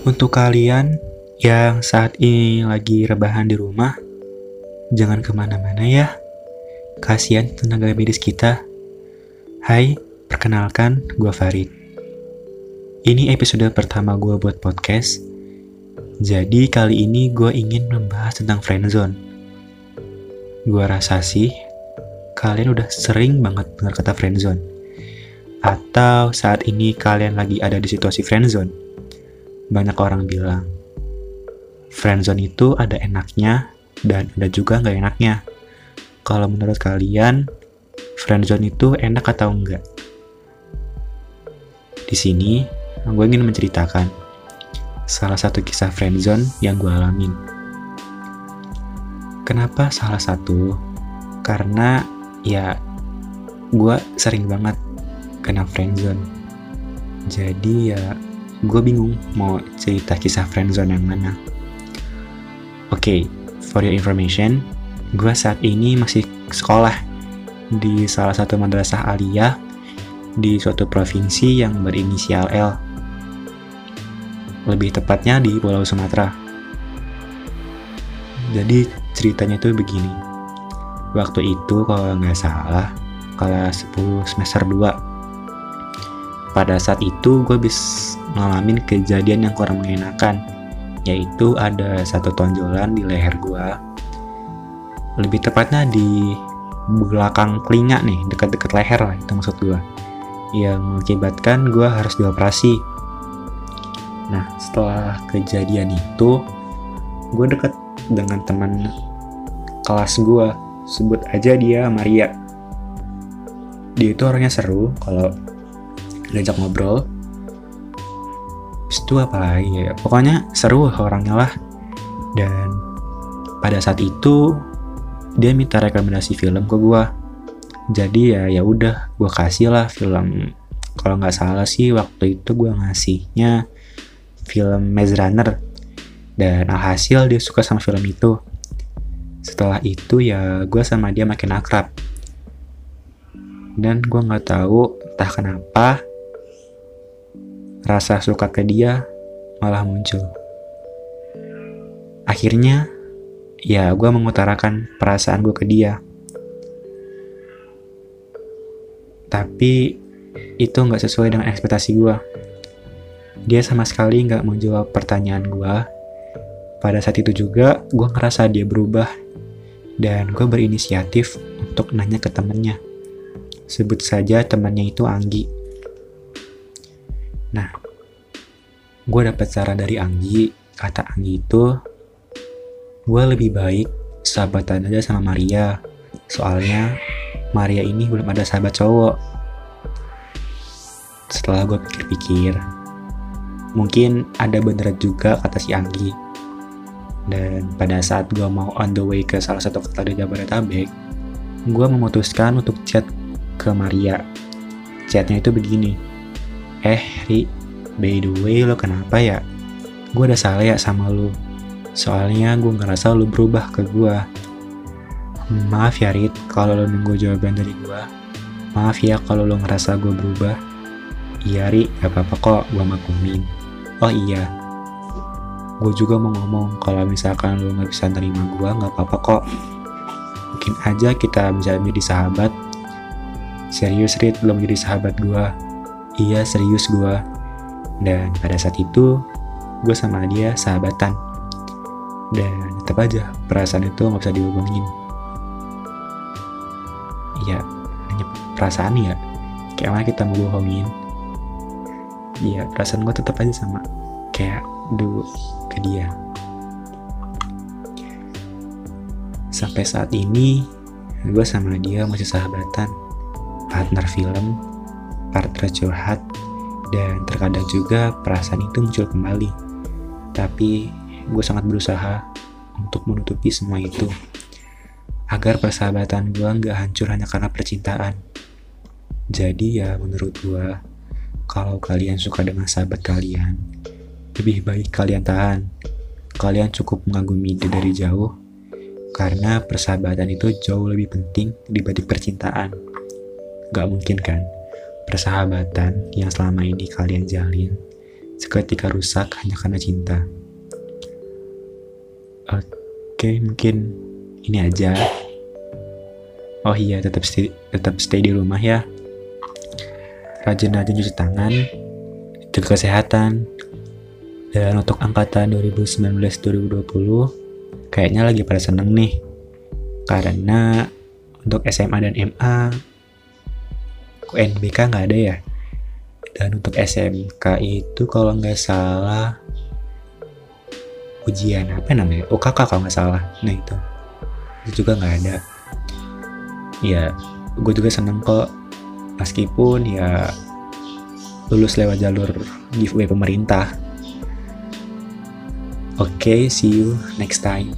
Untuk kalian yang saat ini lagi rebahan di rumah, jangan ke mana-mana ya. Kasihan tenaga medis kita. Hai, perkenalkan gue Farid. Ini episode pertama gue buat podcast. Jadi kali ini gue ingin membahas tentang friendzone. Gue rasa sih kalian udah sering banget dengar kata friendzone. Atau saat ini kalian lagi ada di situasi friendzone. Banyak orang bilang, friendzone itu ada enaknya dan ada juga nggak enaknya. Kalau menurut kalian, friendzone itu enak atau enggak? Di sini, gue ingin menceritakan salah satu kisah friendzone yang gue alamin. Kenapa salah satu? Karena ya gue sering banget kena friendzone. Jadi ya gue bingung mau cerita kisah friendzone yang mana. Oke, okay, for your information, gue saat ini masih sekolah di salah satu madrasah aliyah di suatu provinsi yang berinisial L. Lebih tepatnya di Pulau Sumatera. Jadi ceritanya itu begini. Waktu itu kalau nggak salah, kelas 10 semester 2. Pada saat itu gue bisa ngalamin kejadian yang kurang mengenakan, yaitu ada satu tonjolan di leher gue. Lebih tepatnya di belakang telinga nih, dekat-dekat leher lah itu maksud gue. Yang mengakibatkan gue harus dioperasi. Nah, setelah kejadian itu, gue deket dengan teman kelas gue. Sebut aja dia Maria. Dia itu orangnya seru kalau diajak ngobrol. Itu apa lagi ya? Pokoknya seru orangnya lah. Dan pada saat itu dia minta rekomendasi film ke gue jadi ya ya udah gue kasih lah film kalau nggak salah sih waktu itu gue ngasihnya film Maze Runner dan alhasil dia suka sama film itu setelah itu ya gue sama dia makin akrab dan gue nggak tahu entah kenapa rasa suka ke dia malah muncul akhirnya ya gue mengutarakan perasaan gue ke dia tapi itu nggak sesuai dengan ekspektasi gue. Dia sama sekali nggak menjawab pertanyaan gue. Pada saat itu juga, gue ngerasa dia berubah. Dan gue berinisiatif untuk nanya ke temennya. Sebut saja temannya itu Anggi. Nah, gue dapat saran dari Anggi. Kata Anggi itu, gue lebih baik sahabatan aja sama Maria. Soalnya Maria ini belum ada sahabat cowok. Setelah gue pikir-pikir, mungkin ada beneran juga kata si Anggi. Dan pada saat gue mau on the way ke salah satu kota di Jabodetabek, gue memutuskan untuk chat ke Maria. Chatnya itu begini, Eh, Ri, by the way lo kenapa ya? Gue udah salah ya sama lo. Soalnya gue ngerasa lo berubah ke gue Maaf ya Rit, kalau lo nunggu jawaban dari gue. Maaf ya kalau lo ngerasa gue berubah. Iya Ri, gak apa-apa kok, gue maklumin. Oh iya, gue juga mau ngomong kalau misalkan lo gak bisa nerima gue, gak apa-apa kok. Mungkin aja kita bisa menjadi sahabat. Serius Rit, belum jadi sahabat gue. Iya serius gue. Dan pada saat itu, gue sama dia sahabatan. Dan tetap aja, perasaan itu gak bisa dihubungin. Ya hanya perasaan ya. Kayak mana kita mau bohongin ya perasaan gue tetap aja sama. Kayak dulu ke dia. Sampai saat ini gue sama dia masih sahabatan. Partner film partner curhat dan terkadang juga perasaan itu muncul kembali tapi gue sangat berusaha untuk menutupi semua itu agar persahabatan gue nggak hancur hanya karena percintaan. Jadi ya menurut gue, kalau kalian suka dengan sahabat kalian, lebih baik kalian tahan. Kalian cukup mengagumi dia dari jauh, karena persahabatan itu jauh lebih penting dibanding percintaan. Gak mungkin kan, persahabatan yang selama ini kalian jalin, seketika rusak hanya karena cinta. Oke, mungkin ini aja. Oh iya, tetap stay, tetap stay di rumah ya. Rajin-rajin cuci tangan, jaga kesehatan. Dan untuk angkatan 2019-2020, kayaknya lagi pada seneng nih. Karena untuk SMA dan MA, UNBK nggak ada ya. Dan untuk SMK itu kalau nggak salah ujian apa namanya? UKK kalau nggak salah. Nah itu. Itu juga nggak ada. Ya gue juga seneng kok. Meskipun ya lulus lewat jalur giveaway pemerintah. Oke okay, see you next time